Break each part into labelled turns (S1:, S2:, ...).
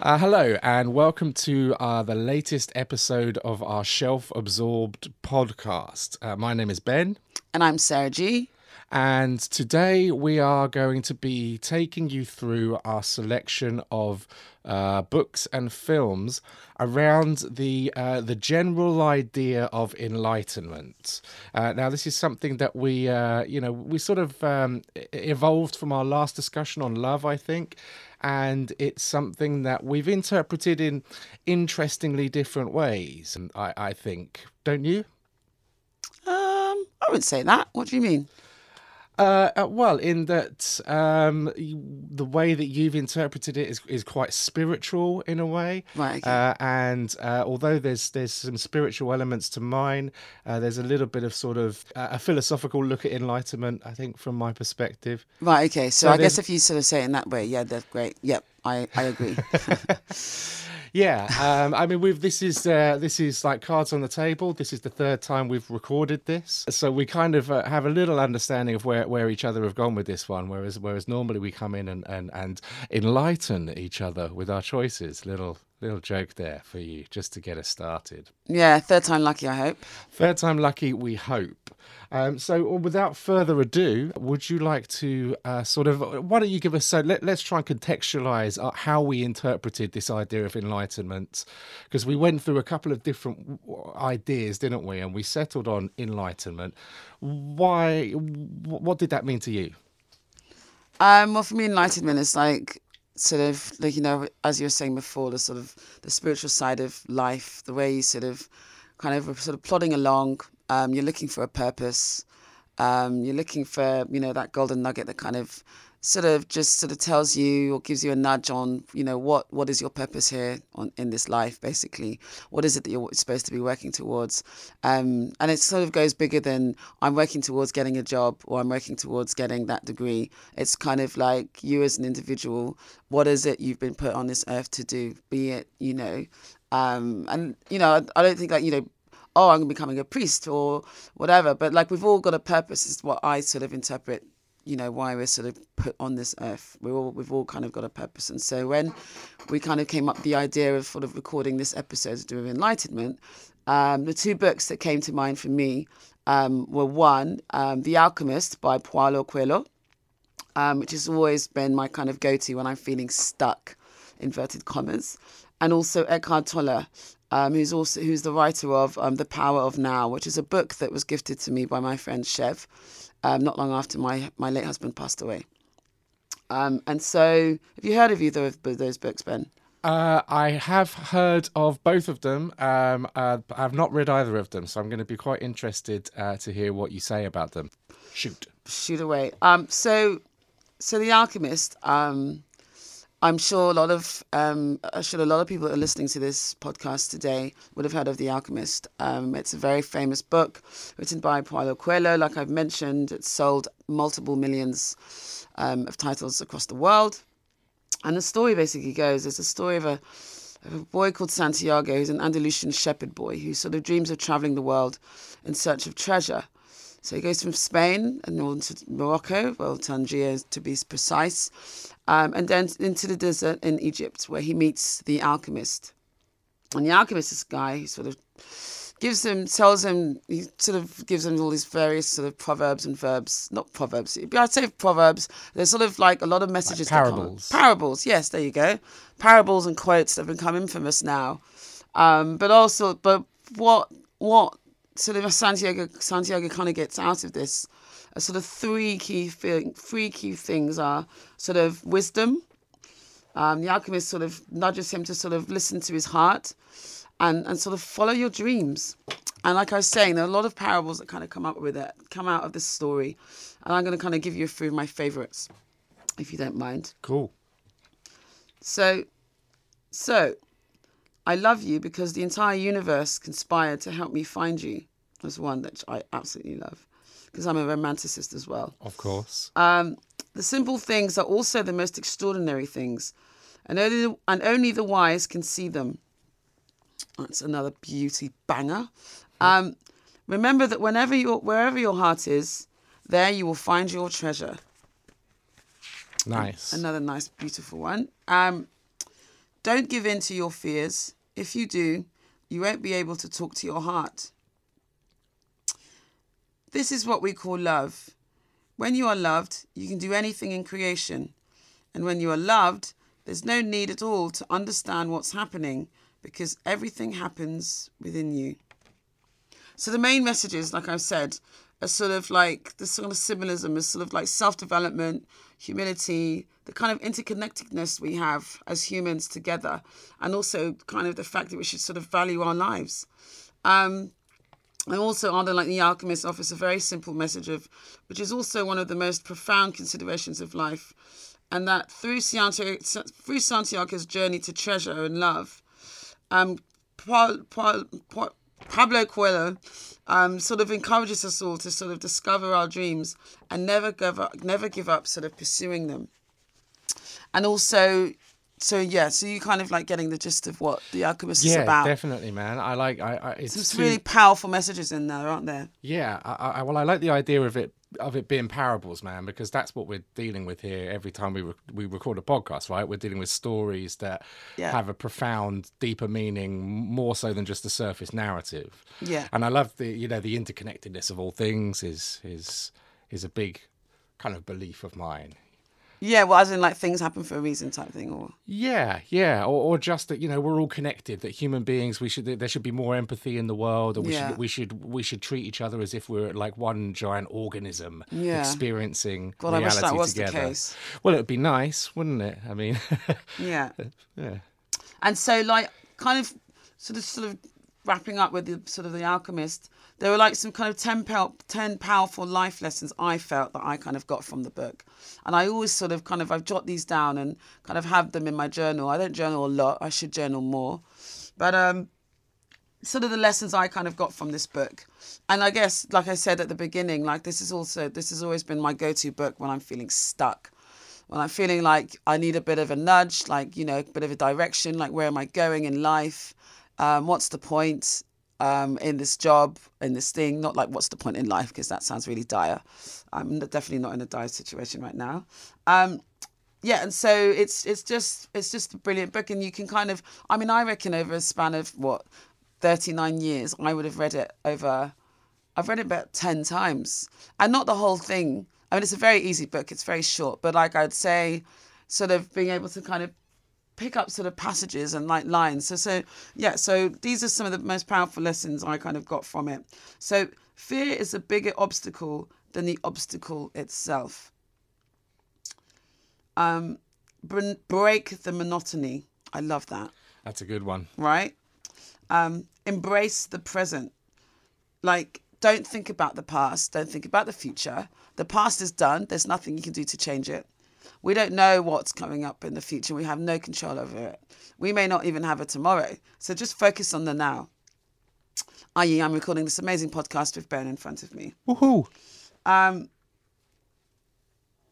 S1: Uh, hello, and welcome to uh, the latest episode of our Shelf Absorbed podcast. Uh, my name is Ben,
S2: And I'm Sarah G.
S1: and today we are going to be taking you through our selection of uh, books and films around the uh, the general idea of enlightenment. Uh, now, this is something that we, uh, you know, we sort of um, evolved from our last discussion on love, I think, and it's something that we've interpreted in interestingly different ways. I, I think, don't you?
S2: Um, I wouldn't say that. What do you mean?
S1: Uh, uh, well, in that um, the way that you've interpreted it is, is quite spiritual in a way,
S2: Right, okay.
S1: Uh, and uh, although there's there's some spiritual elements to mine, uh, there's a little bit of sort of uh, a philosophical look at enlightenment. I think from my perspective.
S2: Right, okay. So,
S1: So
S2: I guess if you sort of say it in that way, yeah, that's great. Yep, I, I agree.
S1: Yeah, um, I mean, we've this is uh, this is like cards on the table. This is the third time we've recorded this, so we kind of uh, have a little understanding of where, where each other have gone with this one. Whereas whereas normally we come in and, and, and enlighten each other with our choices. Little little joke there for you, just to get us started.
S2: yeah, third time lucky, I hope.
S1: Third time lucky, we hope. Um, so, without further ado, would you like to uh, sort of? Why don't you give us? So, let, let's try and contextualize uh, how we interpreted this idea of enlightenment, because we went through a couple of different ideas, didn't we? And we settled on enlightenment. Why? What did that mean to you?
S2: Um, well, for me, enlightenment is like sort of like you know, as you were saying before, the sort of the spiritual side of life, the way you sort of kind of sort of plodding along. Um, you're looking for a purpose. Um, you're looking for you know that golden nugget that kind of sort of just sort of tells you or gives you a nudge on you know what what is your purpose here on in this life basically? What is it that you're supposed to be working towards? Um, and it sort of goes bigger than i'm working towards getting a job or i'm working towards getting that degree. It's kind of like you as an individual what is it you've been put on this earth to do? Be it you know um, and you know I, I don't think like you know oh i'm becoming a priest or whatever but like we've all got a purpose is what i sort of interpret you know why we're sort of put on this earth. We're all we've all kind of got a purpose. And so when we kind of came up the idea of sort of recording this episode to do with enlightenment um, the two books that came to mind for me um, were one um, the alchemist by paulo coelho um, which has always been my kind of go-to when i'm feeling stuck inverted commas and also eckhart tolle um, who's also who's the writer of um, the power of now which is a book that was gifted to me by my friend chev um, not long after my, my late husband passed away. Um, and so, have you heard of either of those books, Ben?
S1: Uh, I have heard of both of them. Um, uh, but I've not read either of them, so I'm going to be quite interested uh, to hear what you say about them. Shoot.
S2: Shoot away. Um, so, so The Alchemist. Um, I'm sure a lot of um, I'm sure a lot of people that are listening to this podcast today would have heard of The Alchemist. Um, it's a very famous book written by Paulo Coelho. Like I've mentioned, it's sold multiple millions um, of titles across the world. And the story basically goes it's a story of a, of a boy called Santiago, who's an Andalusian shepherd boy who sort of dreams of traveling the world in search of treasure. So he goes from Spain and on to Morocco, well, Tangier to be precise, um, and then into the desert in Egypt where he meets the alchemist. And the alchemist is this guy who sort of gives him, tells him, he sort of gives him all these various sort of proverbs and verbs, not proverbs, I'd say proverbs. There's sort of like a lot of messages. come-
S1: parables.
S2: Parables, yes, there you go. Parables and quotes that have become infamous now. Um, but also, but what, what sort of Santiago, Santiago kind of gets out of this, are sort of three key thing, three key things are sort of wisdom. Um, the alchemist sort of nudges him to sort of listen to his heart and, and sort of follow your dreams. And like I was saying, there are a lot of parables that kind of come up with it, come out of this story. And I'm going to kind of give you a few of my favorites, if you don't mind.
S1: Cool.
S2: So, so, I love you because the entire universe conspired to help me find you. That's one that I absolutely love because I'm a romanticist as well.
S1: Of course.
S2: Um, the simple things are also the most extraordinary things, and only and only the wise can see them. That's another beauty banger. Um, remember that whenever your wherever your heart is, there you will find your treasure.
S1: Nice.
S2: Another nice, beautiful one. Um, don't give in to your fears. If you do, you won't be able to talk to your heart. This is what we call love. When you are loved, you can do anything in creation. And when you are loved, there's no need at all to understand what's happening because everything happens within you. So the main messages, like I've said, are sort of like the sort of symbolism is sort of like self-development, humility, the kind of interconnectedness we have as humans together, and also kind of the fact that we should sort of value our lives. Um, and also, under like the Alchemist offers a very simple message of, which is also one of the most profound considerations of life, and that through Santiago, through Santiago's journey to treasure and love, um, Paul, Paul, Paul, Pablo Coelho um, sort of encourages us all to sort of discover our dreams and never give up, never give up sort of pursuing them. And also, so yeah, so you kind of like getting the gist of what the Alchemist is about.
S1: Yeah, definitely, man. I like. I. I it's
S2: There's
S1: too-
S2: really powerful messages in there, aren't there?
S1: Yeah, I, I, well, I like the idea of it of it being parables, man, because that's what we're dealing with here every time we re- we record a podcast, right? We're dealing with stories that
S2: Yeah.
S1: have a profound, deeper meaning, more so than just the surface narrative.
S2: Yeah.
S1: and I love the you know the interconnectedness of all things is is is a big kind of belief of mine.
S2: Yeah, well, as in like things happen for a reason type thing, or
S1: Yeah, yeah, or, or just that you know we're all connected. That human beings, we should there should be more empathy in the world, and we
S2: Yeah.
S1: should we should we should treat each other as if we're like one giant organism
S2: Yeah.
S1: experiencing
S2: God, I wish
S1: reality
S2: that was the
S1: together.
S2: case.
S1: Well, it'd be nice, wouldn't it? I mean,
S2: yeah.
S1: yeah,
S2: And so, like, kind of, sort of, sort of wrapping up with the sort of the alchemist. There were like some kind of 10, pow- 10 powerful life lessons I felt that I kind of got from the book. And I always sort of kind of, I've jot these down and kind of have them in my journal. I don't journal a lot. I should journal more. But, um, sort of the lessons I kind of got from this book. And I guess, like I said at the beginning, like this is also, this has always been my go to book when I'm feeling stuck. When I'm feeling like I need a bit of a nudge, like, you know, a bit of a direction, like where am I going in life? Um, what's the point um, in this job, in this thing? Not like what's the point in life, because that sounds really dire. I'm definitely not in a dire situation right now. Um, yeah, and so it's it's just it's just a brilliant book, and you can kind of I mean I reckon over a span of what thirty nine years I would have read it over I've read it about ten times, and not the whole thing. I mean it's a very easy book, it's very short, but like I'd say, sort of being able to kind of pick up sort of passages and like lines. So so yeah, so these are some of the most powerful lessons I kind of got from it. So fear is a bigger obstacle than the obstacle itself um, br- break the monotony. I love that,
S1: that's a good one.
S2: right? Um, embrace the present. Like, don't think about the past. Don't think about the future. The past is done. There's nothing you can do to change it. We don't know what's coming up in the future. We have no control over it. We may not even have it tomorrow. So just focus on the now. I.e., I'm recording this amazing podcast with Ben in front of me.
S1: Woohoo!
S2: Um,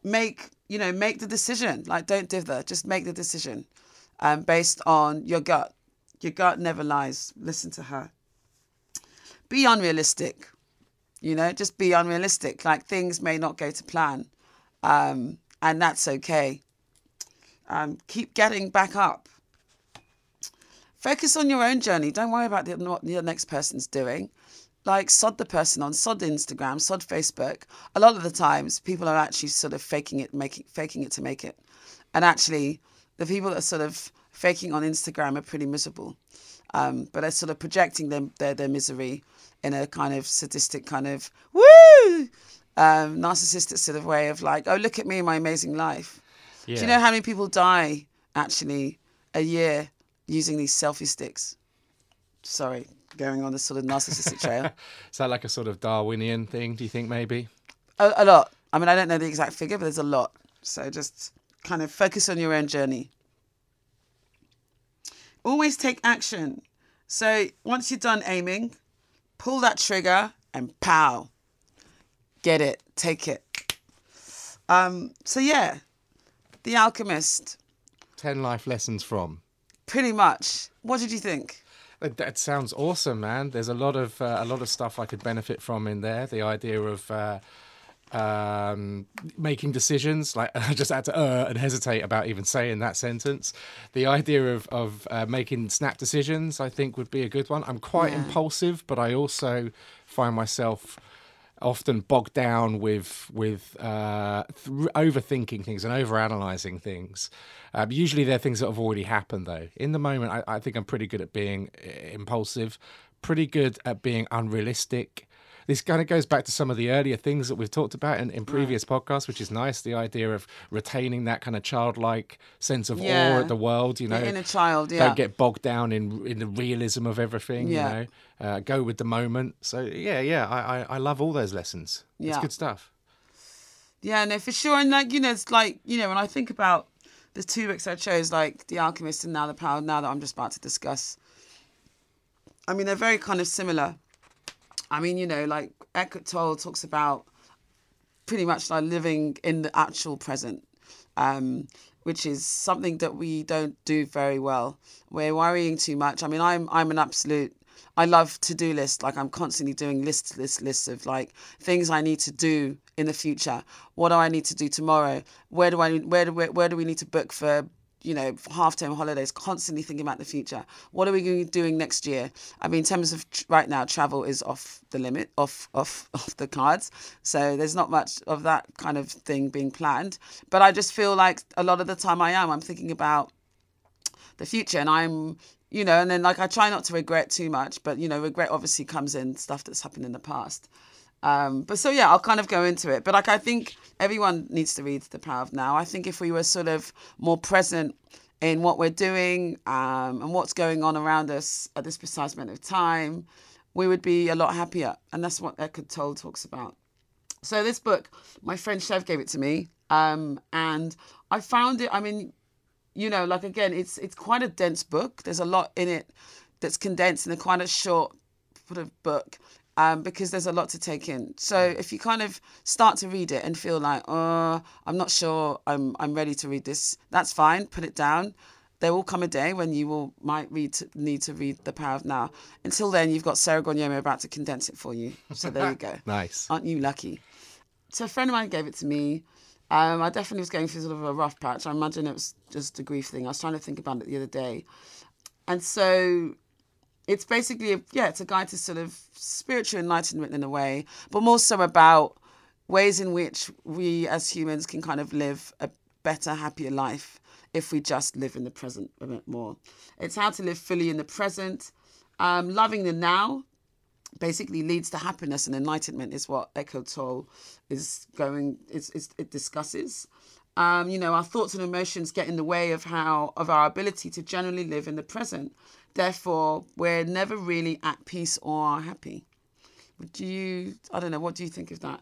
S2: make you know make the decision like don't dither just make the decision um, based on your gut your gut never lies listen to her be unrealistic you know just be unrealistic like things may not go to plan um, and that's okay. Um, keep getting back up. Focus on your own journey. Don't worry about the, what the next person's doing. Like sod the person on sod instagram sod facebook. A lot of the times people are actually sort of faking it making faking it to make it. And actually the people that are sort of faking on instagram are pretty miserable. Um, but they're sort of projecting them their, their misery in a kind of sadistic kind of woo um, narcissistic sort of way of like oh look at me my amazing life
S1: Yeah.
S2: do you know how many people die actually a year using these selfie sticks sorry going on this sort of narcissistic trail
S1: Is that like a sort of Darwinian thing? Do you think maybe?
S2: a, a lot. I mean, I don't know the exact figure, but there's a lot. So just kind of focus on your own journey. Always take action. So once you're done aiming, pull that trigger and pow, get it, take it. Um, so yeah, The Alchemist,
S1: Ten life lessons from.
S2: pretty much. What did you think?
S1: That, that sounds awesome, man. There's a lot of uh, a lot of stuff I could benefit from in there. The idea of uh, um, making decisions. Like I just had to uh, and hesitate about even saying that sentence. The idea of of uh, making snap decisions, I think, would be a good one. I'm quite
S2: Yeah.
S1: impulsive, but I also find myself often bogged down with with uh, th- overthinking things and overanalyzing things. Um, usually, they're things that have already happened. Though in the moment, I, I think I'm pretty good at being uh, impulsive, pretty good at being unrealistic. This kind of goes back to some of the earlier things that we've talked about in, in previous podcasts, which is nice. The idea of retaining that kind of childlike sense of awe at the world, you know,
S2: in a child, yeah.
S1: don't get bogged down in in the realism of everything.
S2: Yeah.
S1: You know, uh, go with the moment. So yeah, yeah, I I, I love all those lessons. It's
S2: Yeah.
S1: good stuff.
S2: Yeah, no, for sure. And like, you know, it's like, you know, when I think about the two books I chose, like The Alchemist and Now the Power, now that I'm just about to discuss, I mean, they're very kind of similar. I mean, you know, like Eckhart Tolle talks about pretty much like living in the actual present, um, which is something that we don't do very well. We're worrying too much. I mean, I'm I'm an absolute. I love to do lists. Like I'm constantly doing lists, lists, lists of like things I need to do in the future. What do I need to do tomorrow? Where do I where do where, where do we need to book for you know, half term holidays, constantly thinking about the future. What are we going to be doing next year? I mean, in terms of tr- right now, travel is off the limit, off, off, off the cards. So there's not much of that kind of thing being planned. But I just feel like a lot of the time I am, I'm thinking about the future and I'm, you know, and then like I try not to regret too much, but you know, regret obviously comes in stuff that's happened in the past. Um, but so yeah, I'll kind of go into it. But like I think everyone needs to read The Power of Now. I think if we were sort of more present in what we're doing um, and what's going on around us at this precise moment of time, we would be a lot happier. And that's what Eckhart Tolle talks about. So this book, my friend Chev gave it to me, um, and I found it. I mean, you know, like again, it's it's quite a dense book. There's a lot in it that's condensed in a quite a short sort of book um, because there's a lot to take in. So if you kind of start to read it and feel like, oh, I'm not sure I'm I'm ready to read this, that's fine. Put it down. There will come a day when you will might read need to read The Power of Now. Until then, you've got Sarah Gonyomo about to condense it for you. So there you go.
S1: Nice.
S2: Aren't you lucky? So a friend of mine gave it to me. Um, I definitely was going through sort of a rough patch. I imagine it was just a grief thing. I was trying to think about it the other day. And so it's basically, a, yeah, it's a guide to sort of spiritual enlightenment in a way, but more so about ways in which we as humans can kind of live a better, happier life if we just live in the present a bit more. It's how to live fully in the present, um, loving the now, basically leads to happiness and enlightenment is what Eckhart Tolle is going it discusses. Um, you know, our thoughts and emotions get in the way of how of our ability to generally live in the present. Therefore, we're never really at peace or happy. Would you? I don't know. What do you think of that?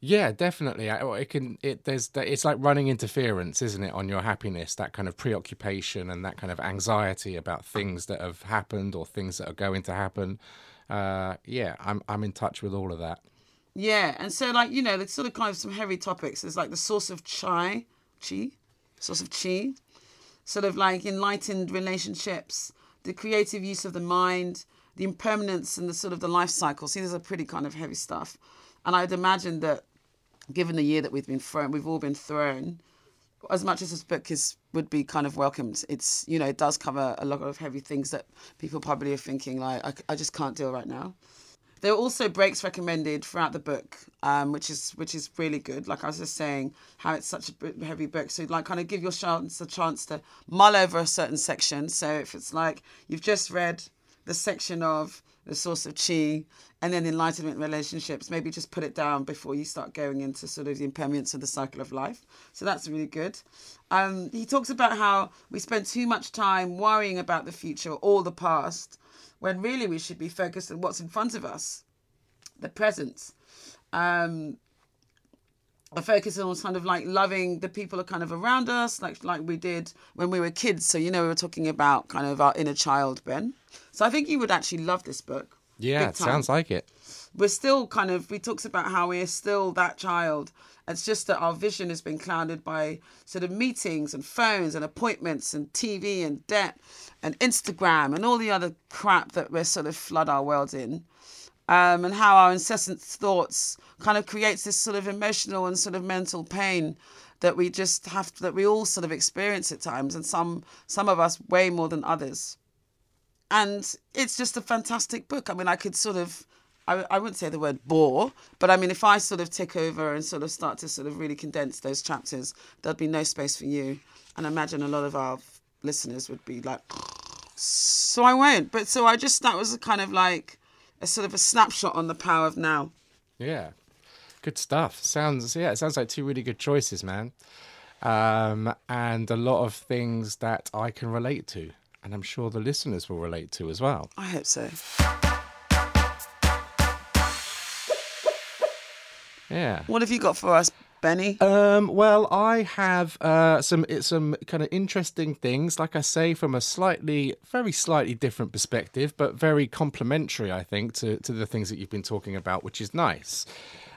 S1: Yeah, definitely. It can. It there's. It's like running interference, isn't it, on your happiness? That kind of preoccupation and that kind of anxiety about things that have happened or things that are going to happen. Uh, yeah, I'm. I'm in touch with all of that.
S2: Yeah, and so like you know, there's sort of kind of some heavy topics. There's like the source of chai, chi, source of chi, sort of like enlightened relationships, the creative use of the mind, the impermanence and the sort of the life cycle. See, these are pretty kind of heavy stuff, and I'd imagine that, given the year that we've been thrown, we've all been thrown. As much as this book is would be kind of welcomed, it's you know it does cover a lot of heavy things that people probably are thinking like I, I just can't deal right now. There are also breaks recommended throughout the book, um, which is which is really good. Like I was just saying, how it's such a heavy book, so like kind of give your chance a chance to mull over a certain section. So if it's like you've just read the section of the source of chi and then enlightenment relationships, maybe just put it down before you start going into sort of the impermanence of the cycle of life. So that's really good. Um, he talks about how we spend too much time worrying about the future or the past when really we should be focused on what's in front of us, the present. Um, a focus on kind of like loving the people that kind of around us, like like we did when we were kids. So you know we were talking about kind of our inner child, Ben. So I think you would actually love this book.
S1: Yeah, it sounds like it.
S2: We're still kind of he talks about how we're still that child. It's just that our vision has been clouded by sort of meetings and phones and appointments and TV and debt and Instagram and all the other crap that we're sort of flood our world in. Um, and how our incessant thoughts kind of creates this sort of emotional and sort of mental pain that we just have that we all sort of experience at times, and some some of us way more than others. And it's just a fantastic book. I mean, I could sort of. I, I wouldn't say the word bore, but I mean, if I sort of tick over and sort of start to sort of really condense those chapters, there'd be no space for you. And I imagine a lot of our listeners would be like, so I won't. But so I just, that was a kind of like a sort of a snapshot on the power of now.
S1: Yeah. Good stuff. Sounds yeah, it sounds like two really good choices, man. Um, and a lot of things that I can relate to, and I'm sure the listeners will relate to as well.
S2: I hope so.
S1: Yeah.
S2: What have you got for us,
S1: Um, well, I have uh, some some kind of interesting things, like I say, from a slightly, very slightly different perspective, but very complementary, I think, to to the things that you've been talking about, which is nice.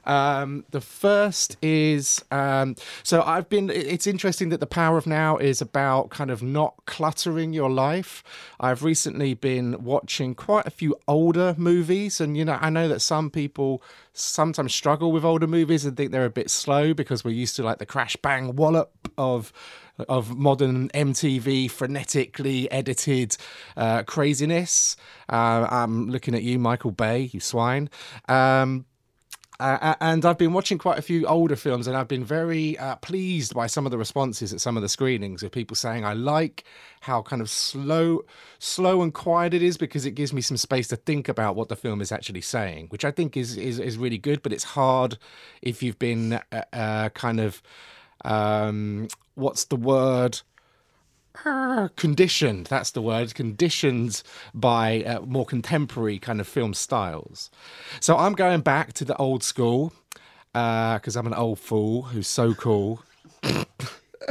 S1: Um, the first is um, so I've been. It's interesting that the power of now is about kind of not cluttering your life. I've recently been watching quite a few older movies, and you know, I know that some people sometimes struggle with older movies and think they're a bit slow because we're used to like the crash bang wallop of of modern MTV frenetically edited uh, craziness. Uh, I'm looking at you, Michael Bay, you swine. Um, uh, and I've been watching quite a few older films, and I've been very uh, pleased by some of the responses at some of the screenings of people saying I like how kind of slow, slow and quiet it is because it gives me some space to think about what the film is actually saying, which I think is is, is really good. But it's hard if you've been uh, uh kind of um, what's the word? Conditioned that's the word conditioned by uh, more contemporary kind of film styles. So i'm going back to the old school because uh, i'm an old fool who's so cool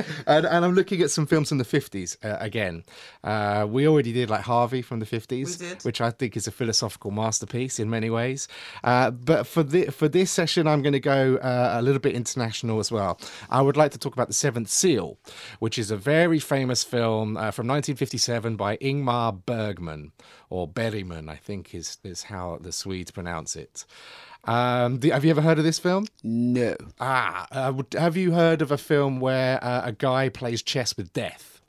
S1: and, and, I'm looking at some films from the 50s uh, again. Uh, we already did like Harvey from the 50s, which I think is a philosophical masterpiece in many ways. Uh, but for the, for this session, I'm going to go uh, a little bit international as well. I would like to talk about The Seventh Seal, which is a very famous film uh, from 1957 by Ingmar Bergman, or Bergman, I think is, is how the Swedes pronounce it. Um, have you ever heard of this film?
S2: No.
S1: Ah, uh, have you heard of a film where uh, a guy plays chess with death?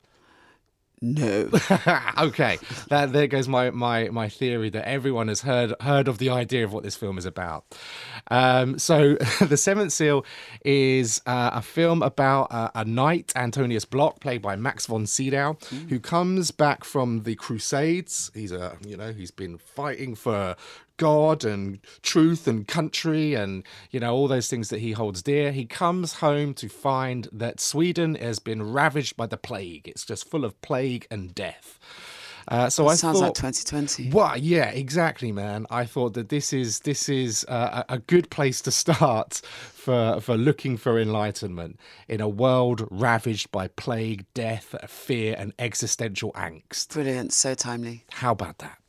S2: No.
S1: okay, that, there goes my, my, my theory that everyone has heard heard of the idea of what this film is about. Um, so, The Seventh Seal is uh, a film about uh, a knight, Antonius Block, played by Max von Sydow, mm. who comes back from the Crusades. He's a you know he's been fighting for God and truth and country and, you know, all those things that he holds dear. He comes home to find that Sweden has been ravaged by the plague. It's just full of plague and death.
S2: Uh, so that I sounds thought, like 2020.
S1: Well, yeah, exactly, man. I thought that this is this is uh, a good place to start for for looking for enlightenment in a world ravaged by plague, death, fear, and existential angst.
S2: Brilliant, so timely.
S1: How about that?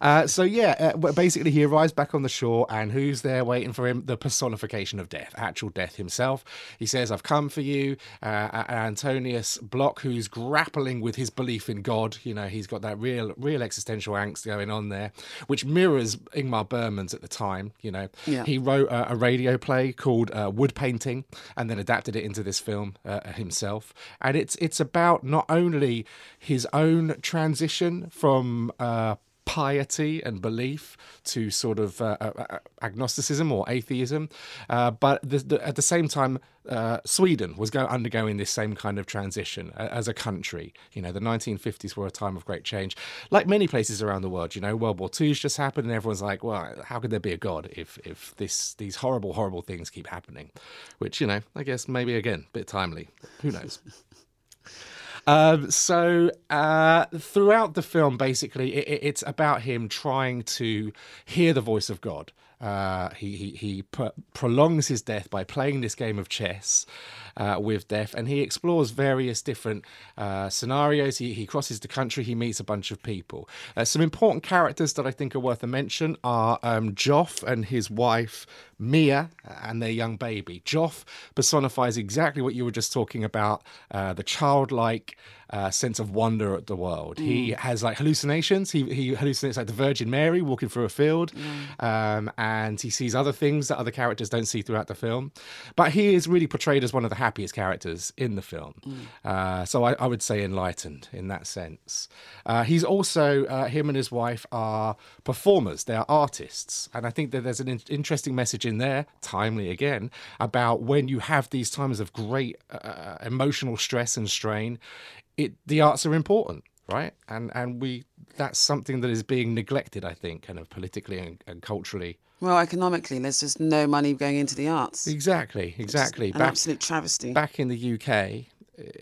S1: Uh, so yeah, uh, basically he arrives back on the shore, and who's there waiting for him? The personification of death, actual death himself. He says, "I've come for you." Uh, Antonius Block, who's grappling with his belief in God. You know, he's got that real, real existential angst going on there, which mirrors Ingmar Bergman's at the time. You know, yeah. he wrote a, a radio play called uh, Wood Painting, and then adapted it into this film uh, himself. And it's it's about not only his own transition from uh, piety and belief to sort of uh, uh, uh, agnosticism or atheism, uh, but the, the, at the same time, uh, Sweden was go, undergoing this same kind of transition as a country. You know, the 1950s were a time of great change, like many places around the world. You know, World War II's just happened, and everyone's like, "Well, how could there be a god if if this these horrible, horrible things keep happening?" Which you know, I guess maybe again, a bit timely. Who knows? Um, so uh, throughout the film, basically, it, it's about him trying to hear the voice of God. Uh, he he, he prolongs his death by playing this game of chess uh, with death, and he explores various different uh, scenarios. He, he crosses the country, he meets a bunch of people. Uh, some important characters that I think are worth a mention are um, Jof and his wife Mia and their young baby. Jof personifies exactly what you were just talking about uh, the childlike uh, sense of wonder at the world. Mm. He has like hallucinations. He, he hallucinates like the Virgin Mary walking through a field, mm. um, and he sees other things that other characters don't see throughout the film. But he is really portrayed as one of the happiest characters in the film. Mm. Uh, so I, I, would say enlightened in that sense. Uh, he's also, uh, him and his wife are performers, they are artists. And I think that there's an in- interesting message in there, timely again, about when you have these times of great uh, emotional stress and strain it the arts are important right? And and we that's something that is being neglected i think kind of politically and, and culturally.
S2: Well economically there's just no money going into the arts.
S1: Exactly exactly.
S2: an back, absolute travesty.
S1: back in the uk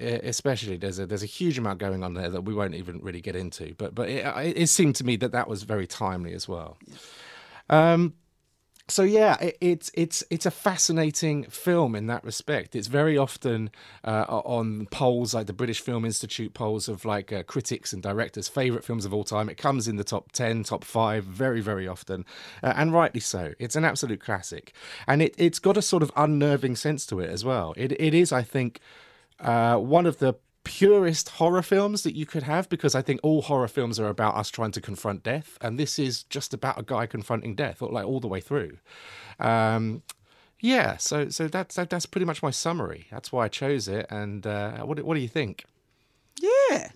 S1: especially there's a there's a huge amount going on there that we won't even really get into. But but it, it seemed to me that that was very timely as well. Um so yeah, it, it's it's it's a fascinating film in that respect. It's very often uh, on polls like the British Film Institute polls of like uh, critics and directors' favorite films of all time. It comes in the top ten, top five, very very often, uh, and rightly so. It's an absolute classic, and it it's got a sort of unnerving sense to it as well. It it is, I think, uh, one of the purest horror films that you could have because I think all horror films are about us trying to confront death, and this is just about a guy confronting death, like all the way through. Um, yeah, so so that's that, that's pretty much my summary. That's why I chose it. And uh, what what do you think?
S2: Yeah,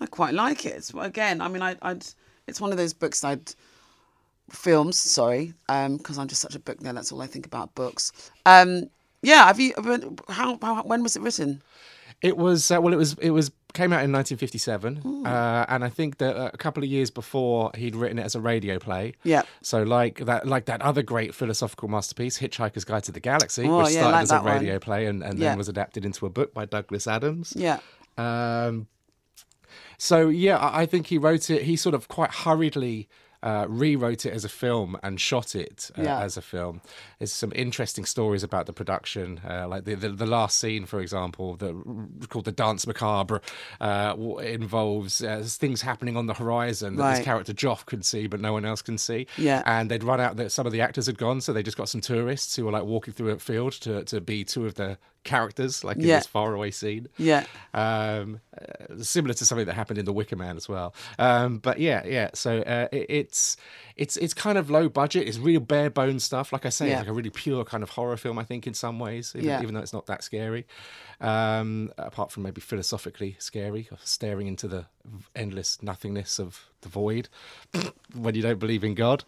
S2: I quite like it. Again, I mean, I, I'd it's one of those books I'd films. Sorry, because um, I'm just such a book nerd. That's all I think about books. Um, yeah, have you? How, how when was it written?
S1: It was uh, well. It was it was came out in 1957, uh, and I think that a couple of years before he'd written it as a radio play.
S2: Yeah.
S1: So like that, like that other great philosophical masterpiece, Hitchhiker's Guide to the Galaxy, oh, which yeah, started like as a radio one. play and, and yeah. then was adapted into a book by Douglas Adams.
S2: Yeah.
S1: Um, so yeah, I think he wrote it. He sort of quite hurriedly uh, rewrote it as a film and shot it uh, yeah. as a film. There's some interesting stories about the production, uh, like the, the, the last scene, for example, the called the Danse Macabre, uh, involves uh, things happening on the horizon that right. this character Jof can see, but no one else can see.
S2: Yeah,
S1: and they'd run out. That some of the actors had gone, so they just got some tourists who were like walking through a field to to be two of the characters, like in yeah. this faraway scene.
S2: Yeah.
S1: Um, uh, similar to something that happened in The Wicker Man as well. Um, but yeah, yeah. So uh, it, it's it's it's kind of low budget. It's real bare bones stuff. Like I say, yeah. it's like a really pure kind of horror film. I think in some ways, even, yeah. even though it's not that scary. Um, apart from maybe philosophically scary, staring into the endless nothingness of the void when you don't believe in God.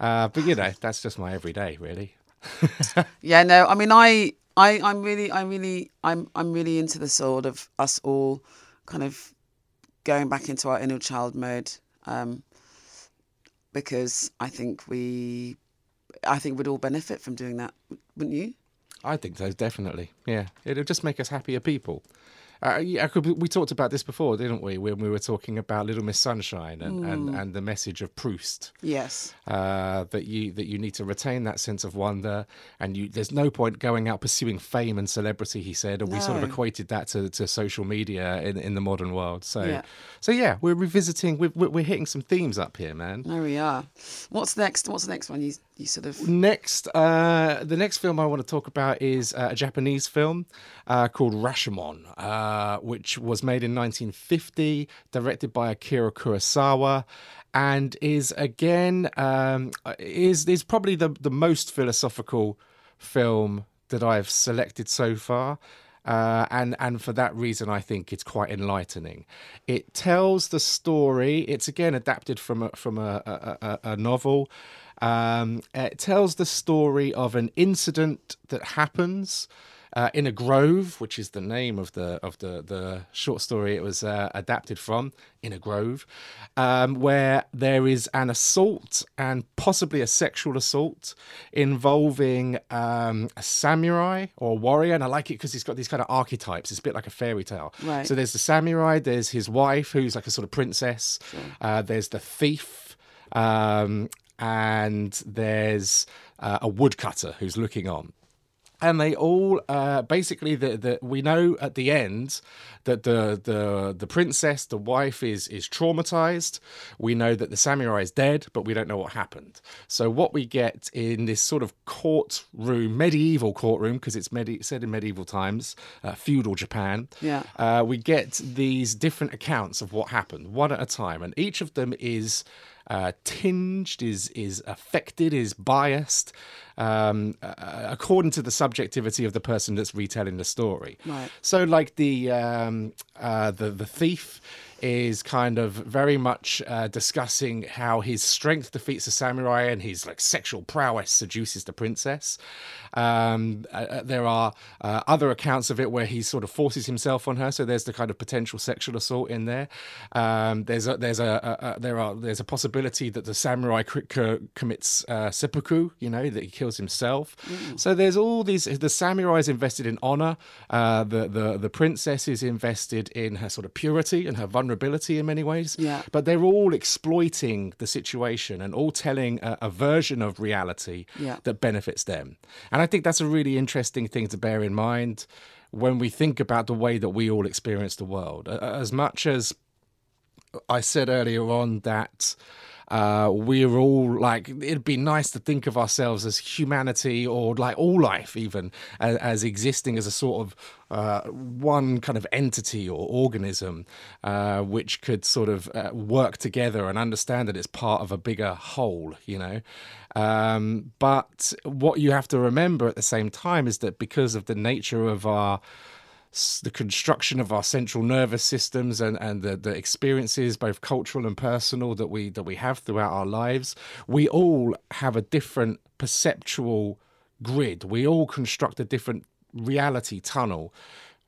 S1: Uh, but you know, that's just my everyday, really.
S2: yeah, no, I mean, I I, I'm really, I really, I'm, I'm really into the sort of us all kind of going back into our inner child mode, um, because I think we, I think we'd all benefit from doing that, wouldn't you?
S1: I think so, definitely. Yeah, it'll just make us happier people. Uh, yeah, we talked about this before, didn't we? When we were talking about Little Miss Sunshine and, mm. and, and the message of Proust.
S2: Yes.
S1: Uh, that you that you need to retain that sense of wonder, and you there's no point going out pursuing fame and celebrity. He said, and no. we sort of equated that to, to social media in, in the modern world. So yeah. so yeah, we're revisiting. We're, we're hitting some themes up here, man.
S2: There we are. What's next? What's the next one? You you sort of
S1: next. Uh, the next film I want to talk about is uh, a Japanese film uh, called Rashomon. Uh, which was made in 1950, directed by Akira Kurosawa, and is again um, is is probably the the most philosophical film that I've selected so far. Uh, and and for that reason, I think it's quite enlightening. It tells the story. It's again adapted from a, from a, a, a novel. Um, it tells the story of an incident that happens uh, in a grove, which is the name of the of the the short story it was uh, adapted from, in a grove, um, where there is an assault and possibly a sexual assault involving um, a samurai or a warrior, and I like it because he's got these kind of archetypes. It's a bit like a fairy tale.
S2: Right.
S1: So there's the samurai, there's his wife, who's like a sort of princess. Sure. Uh, there's the thief. Um, and there's uh, a woodcutter who's looking on. and they all uh, basically the, the we know at the end that the the the princess the wife is is traumatized we know that the samurai is dead but we don't know what happened so what we get in this sort of courtroom medieval courtroom because it's medi- said in medieval times uh, feudal japan
S2: Yeah.
S1: uh, we get these different accounts of what happened one at a time and each of them is uh, tinged, is is affected, is biased, um, uh, according to the subjectivity of the person that's retelling the story.
S2: Right.
S1: So, like the um, uh, the the thief is kind of very much uh, discussing how his strength defeats the samurai and his like sexual prowess seduces the princess. Um, uh, uh, there are uh, other accounts of it where he sort of forces himself on her, so there's the kind of potential sexual assault in there. Um, there's a there's a, a, a there are there's a possibility that the samurai c- c- commits uh, seppuku, you know, that he kills himself. So there's all these. The samurai is invested in honor. Uh, the the the princess is invested in her sort of purity and her vulnerability in many ways.
S2: Yeah.
S1: But they're all exploiting the situation and all telling a, a version of reality
S2: Yeah.
S1: that benefits them. And I think that's a really interesting thing to bear in mind when we think about the way that we all experience the world. As much as I said earlier on that uh, we're all like, it'd be nice to think of ourselves as humanity or like all life, even as, as existing as a sort of uh, one kind of entity or organism uh, which could sort of uh, work together and understand that it's part of a bigger whole, you know. Um, but what you have to remember at the same time is that because of the nature of our the construction of our central nervous systems and, and the, the experiences both cultural and personal that we that we have throughout our lives we all have a different perceptual grid we all construct a different reality tunnel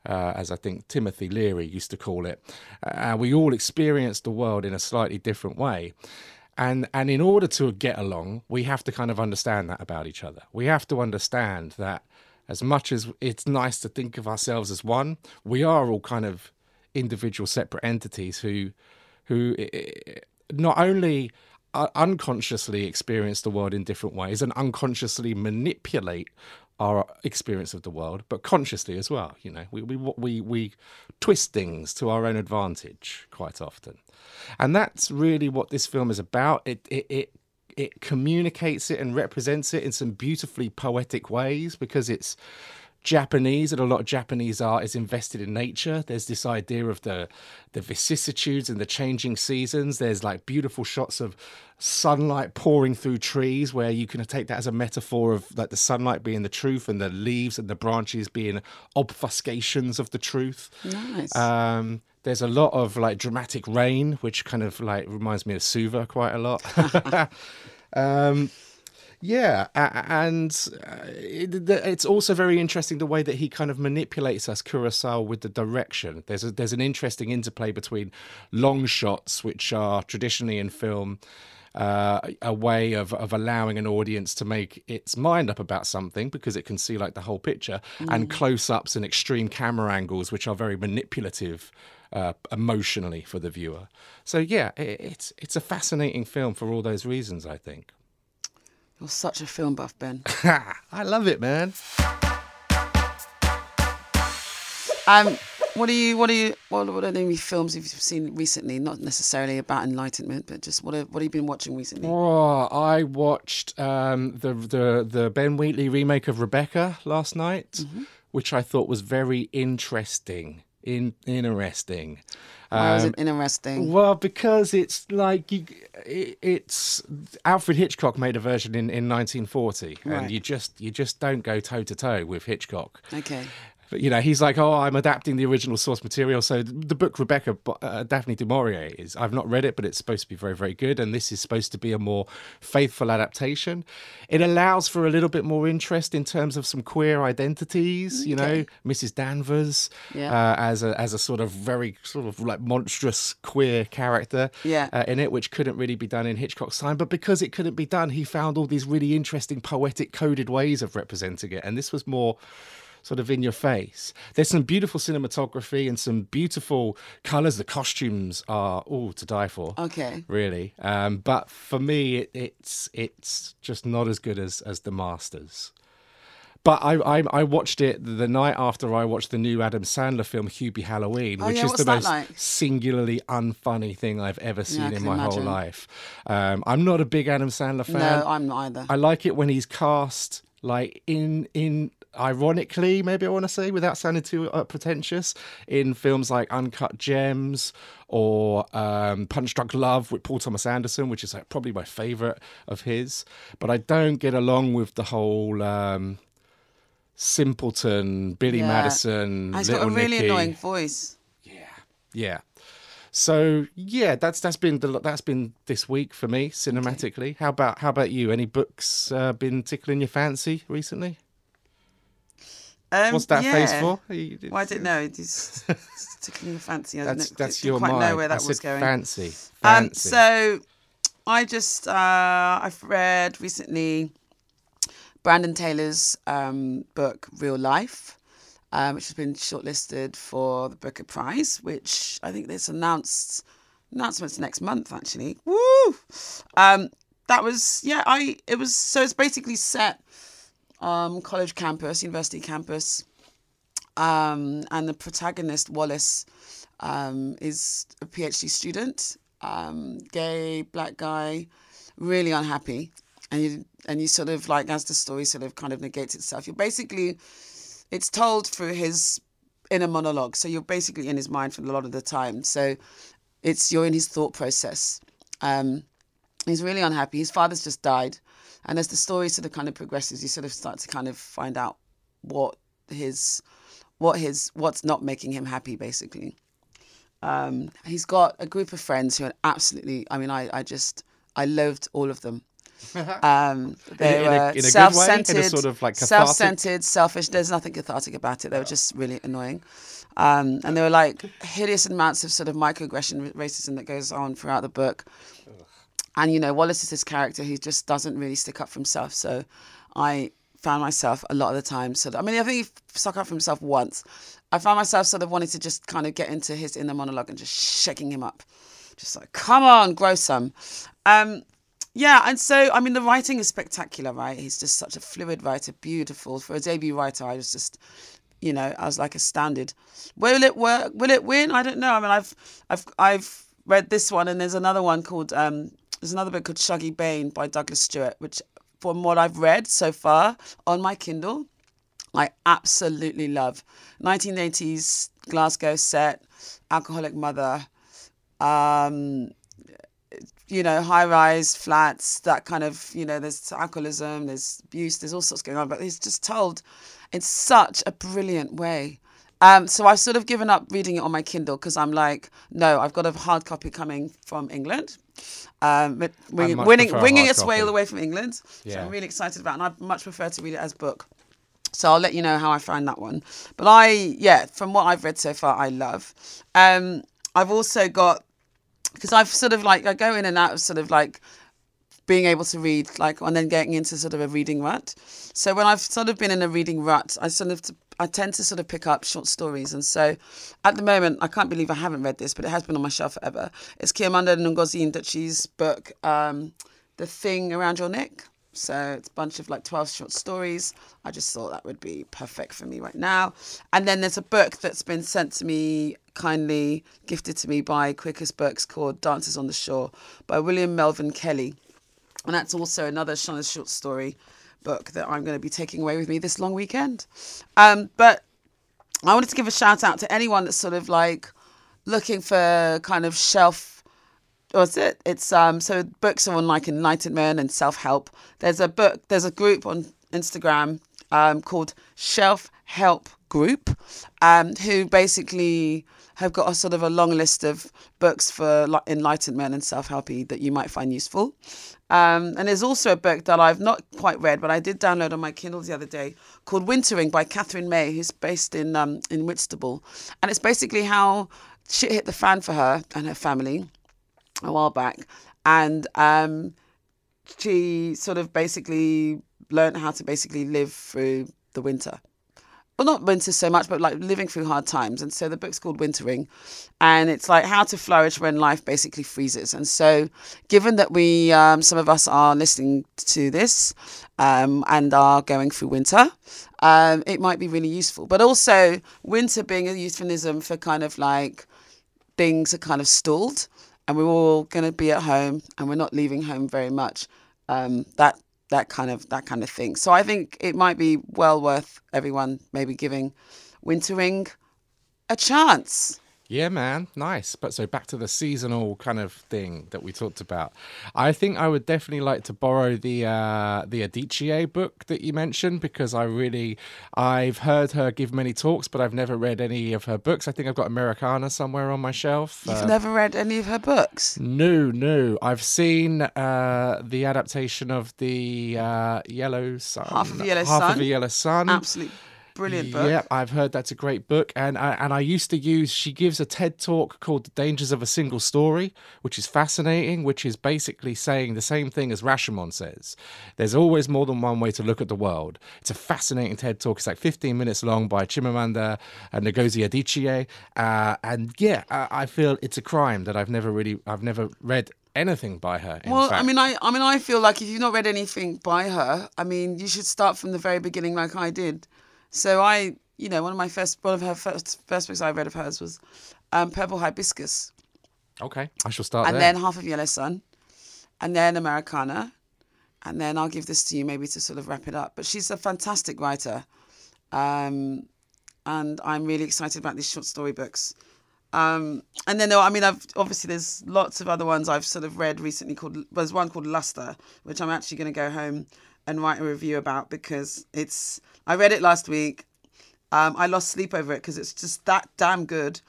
S1: uh, as I think Timothy Leary used to call it. Uh, we all experience the world in a slightly different way. And, and in order to get along, we have to kind of understand that about each other. We have to understand that as much as it's nice to think of ourselves as one, we are all kind of individual, separate entities who, who eh, eh, not only unconsciously experience the world in different ways and unconsciously manipulate our experience of the world, but consciously as well. You know, we we we we twist things to our own advantage quite often, and that's really what this film is about. It it it it communicates it and represents it in some beautifully poetic ways because it's Japanese and a lot of Japanese art is invested in nature. There's this idea of the the vicissitudes and the changing seasons. There's like beautiful shots of sunlight pouring through trees where you can take that as a metaphor of like the sunlight being the truth and the leaves and the branches being obfuscations of the truth.
S2: Nice.
S1: Um, there's a lot of like dramatic rain, which kind of like reminds me of Suva quite a lot. um, yeah, and uh, it's also very interesting the way that he kind of manipulates us, Kurosawa, with the direction. There's a, there's an interesting interplay between long shots, which are traditionally in film. Uh, a way of, of allowing an audience to make its mind up about something because it can see like the whole picture and close-ups and extreme camera angles which are very manipulative uh, emotionally for the viewer so yeah it, it's it's a fascinating film for all those reasons i think
S2: You're such a film buff, Ben.
S1: I love it, man.
S2: Um, what are you? What are you? What, what are the films you've seen recently? Not necessarily about enlightenment, but just what have, what have you been watching recently?
S1: Oh, I watched um, the the the Ben Wheatley remake of Rebecca last night, which I thought was very interesting. In interesting.
S2: Why was
S1: Um,
S2: it interesting?
S1: Well, because it's like you, it, it's Alfred Hitchcock made a version in, in 1940,
S2: Right.
S1: and you just you just don't go toe to toe with Hitchcock.
S2: Okay.
S1: But, you know, he's like, oh, I'm adapting the original source material. So the book Rebecca, uh, Daphne du Maurier is. I've not read it, but it's supposed to be very, very good. And this is supposed to be a more faithful adaptation. It allows for a little bit more interest in terms of some queer identities. You know, Mrs. Danvers
S2: Yeah.
S1: uh, as a as a sort of very sort of like monstrous queer character
S2: Yeah.
S1: uh, in it, which couldn't really be done in Hitchcock's time. But because it couldn't be done, he found all these really interesting poetic coded ways of representing it. And this was more sort of in your face. There's some beautiful cinematography and some beautiful colors. The costumes are all to die for.
S2: Okay.
S1: Really, um, but for me, it, it's it's just not as good as as the masters. But I, I I watched it the night after I watched the new Adam Sandler film Hubie Halloween, which
S2: Oh, yeah,
S1: is the most
S2: like?
S1: singularly unfunny thing I've ever seen
S2: I
S1: in my
S2: imagine.
S1: whole life. Um, I'm not a big Adam Sandler fan.
S2: No, I'm not either.
S1: I like it when he's cast like in in ironically maybe I want to say without sounding too uh, pretentious in films like Uncut Gems or um, Punch Drunk Love with Paul Thomas Anderson, which is like probably my favorite of his. But I don't get along with the whole um, simpleton Billy
S2: Yeah.
S1: Madison.
S2: He's
S1: Little
S2: got a really
S1: Nicky.
S2: annoying voice.
S1: Yeah, yeah. So yeah, that's that's been the, that's been this week for me cinematically. How about how about you? Any books uh, been tickling your fancy recently?
S2: Um,
S1: What's that face
S2: yeah.
S1: for? You-
S2: Well, I didn't know. It's it's tickling your fancy. I
S1: That's
S2: didn't,
S1: that's
S2: didn't
S1: your
S2: quite
S1: mind.
S2: know where that
S1: I
S2: was going.
S1: fancy.
S2: Um, so I just uh, I've read recently Brandon Taylor's um, book Real Life, um, which has been shortlisted for the Booker Prize, which I think there's announced announcements next month actually. Woo! Um, that was yeah. I it was so it's basically set um, college campus, university campus, um, and the protagonist Wallace um, is a PhD student, um, gay black guy, really unhappy, and you and you sort of like as the story sort of kind of negates itself. You're basically it's told through his inner monologue, so you're basically in his mind for a lot of the time. So it's you're in his thought process. Um, he's really unhappy. His father's just died, and as the story sort of kind of progresses, you sort of start to kind of find out what his what his what's not making him happy basically. Um, he's got a group of friends who are absolutely i mean i, I just i loathed all of them. Um, they
S1: in a-
S2: were
S1: in a good way? In a
S2: self-centered
S1: sort of, like, cathartic?
S2: self-centered selfish. There's nothing cathartic about it. They were just really annoying. Um, and there were like hideous amounts of sort of microaggression racism that goes on throughout the book and you know, Wallace is this character who just doesn't really stick up for himself. So I found myself a lot of the time of I mean, I think he stuck up for himself once. I found myself sort of wanting to just kind of get into his inner monologue and just shaking him up. Just like, come on, grow some. Um yeah, and so I mean the writing is spectacular, right? He's just such a fluid writer, beautiful. For a debut writer, I was just you know, I was like astounded. Will it work? Will it win? I don't know. I mean, I've, I've, I've read this one, and there's another one called, um, there's another book called Shuggie Bain by Douglas Stuart, which, from what I've read so far on my Kindle, I absolutely love. 1980s Glasgow set, alcoholic mother, um, you know, high rise flats, that kind of, you know, there's alcoholism, there's abuse, there's all sorts going on, but it's just told in such a brilliant way. Um, so I've sort of given up reading it on my Kindle because I'm like, no, I've got a hard copy coming from England, um, wing-
S1: much
S2: winning, winging its way all the way from England. So I'm really excited about, and I much prefer to read it as book. So I'll let you know how I find that one. But I, yeah, from what I've read so far, I love. Um, I've also got because I've sort of like I go in and out of sort of like being able to read like and then getting into sort of a reading rut. So when I've sort of been in a reading rut, I sort of I tend to sort of pick up short stories. And so at the moment, I can't believe I haven't read this, but it has been on my shelf forever. It's Chimamanda Ngozi Adichie's book, um, The Thing Around Your Neck. So it's a bunch of like 12 short stories. I just thought that would be perfect for me right now. And then there's a book that's been sent to me, kindly gifted to me by Quercus Books called Dances on the Shore by William Melvin Kelley. And that's also another Shona short story book that I'm going to be taking away with me this long weekend. Um, but I wanted to give a shout out to anyone that's sort of like looking for kind of shelf what's it? It's um so books are on like enlightenment and self help. There's a book, there's a group on Instagram um called Shelf Help Group, um, who basically have got a sort of a long list of books for enlightenment and self helpy that you might find useful. Um, and there's also a book that I've not quite read, but I did download on my Kindle the other day called Wintering by Katherine May, who's based in um, in Whitstable, and it's basically how shit hit the fan for her and her family a while back, and um, she sort of basically learned how to basically live through the winter. Well, not winter so much, but like living through hard times. And so the book's called Wintering, and it's like how to flourish when life basically freezes. And so, given that we, um, some of us are listening to this um, and are going through winter, um, it might be really useful. But also, winter being a euphemism for kind of like things are kind of stalled and we're all going to be at home and we're not leaving home very much. Um, that that kind of that kind of thing. So I think it might be well worth everyone maybe giving wintering a chance.
S1: Yeah, man, nice. But so back to the seasonal kind of thing that we talked about. I think I would definitely like to borrow the uh, the Adichie book that you mentioned because I really I've heard her give many talks, but I've never read any of her books. I think I've got Americanah somewhere on my shelf.
S2: You've
S1: Uh,
S2: never read any of her books?
S1: no, no. I've seen uh, the adaptation of the uh, Yellow Sun.
S2: Half of the Yellow
S1: Half of the Yellow Sun.
S2: Absolutely brilliant book.
S1: Yeah, I've heard that's a great book, and I, and I used to use. She gives a TED talk called "The Dangers of a Single Story," which is fascinating. Which is basically saying the same thing as Rashomon says. There's always more than one way to look at the world. It's a fascinating TED talk. It's like 15 minutes long by Chimamanda Ngozi Adichie, uh, and yeah, I, I feel it's a crime that I've never really, I've never read anything by her. in
S2: Well,
S1: fact.
S2: I mean, I, I mean, I feel like if you've not read anything by her, I mean, you should start from the very beginning, like I did. So I, you know, one of my first, one of her first, first books I read of hers was um, Purple Hibiscus,
S1: okay, I shall start
S2: and
S1: there.
S2: then Half of Yellow Sun, and then Americanah, and then I'll give this to you maybe to sort of wrap it up. But she's a fantastic writer, um, and I'm really excited about these short story books. Um, and then, I mean, I've obviously there's lots of other ones I've sort of read recently. Called there's one called Luster, which I'm actually going to go home and write a review about because it's. I read it last week. Um, I lost sleep over it because it's just that damn good.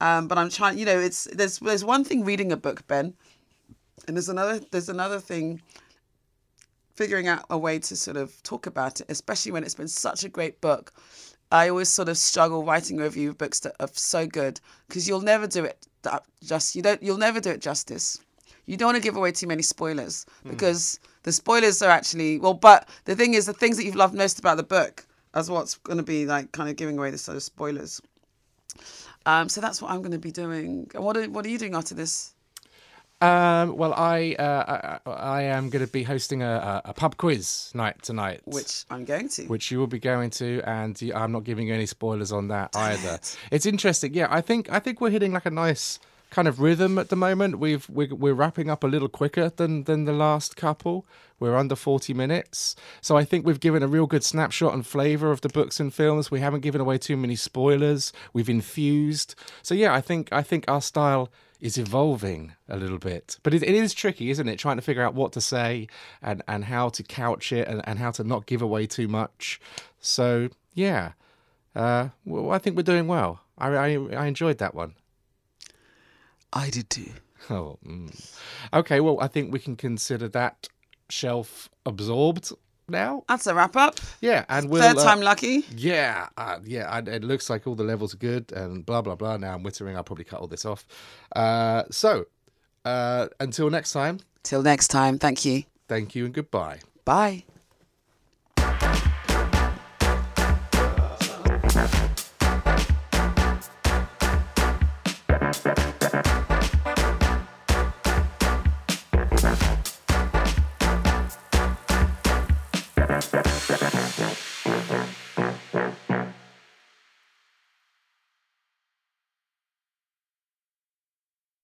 S2: Um, but I'm trying, you know, it's there's there's one thing reading a book, Ben, and there's another there's another thing figuring out a way to sort of talk about it, especially when it's been such a great book. I always sort of struggle writing a review of books that are so good because you'll never do it that just you don't you'll never do it justice. You don't want to give away too many spoilers because the spoilers are actually well. But the thing is, the things that you've loved most about the book as what's going to be like kind of giving away the sort of spoilers. Um, so that's what I'm going to be doing. And what are, what are you doing after this?
S1: Um, well, I, uh, I I am going to be hosting a, a, a pub quiz night tonight,
S2: Which I'm going to.
S1: which you will be going to, and I'm not giving you any spoilers on that either. It's interesting. Yeah, I think I think we're hitting like a nice kind of rhythm at the moment. We've we're, we're wrapping up a little quicker than than the last couple. We're under 40 minutes. So I think we've given a real good snapshot and flavor of the books and films. We haven't given away too many spoilers. We've infused. So yeah, I think I think our style is evolving a little bit. But it, it is tricky, isn't it? Trying to figure out what to say and, and how to couch it and, and how to not give away too much. So yeah, uh, well, I think we're doing well. I, I, I enjoyed that one.
S2: I did too.
S1: Oh, mm. okay. Well, I think we can consider that shelf absorbed now.
S2: That's a wrap up.
S1: Yeah, and we'll.
S2: Third
S1: uh,
S2: time lucky.
S1: yeah, uh, yeah. And it looks like all the levels are good, and blah blah blah. Now I'm wittering. I'll probably cut all this off. Uh, so, uh, until next time.
S2: Till next time. Thank you.
S1: Thank you and goodbye.
S2: Bye.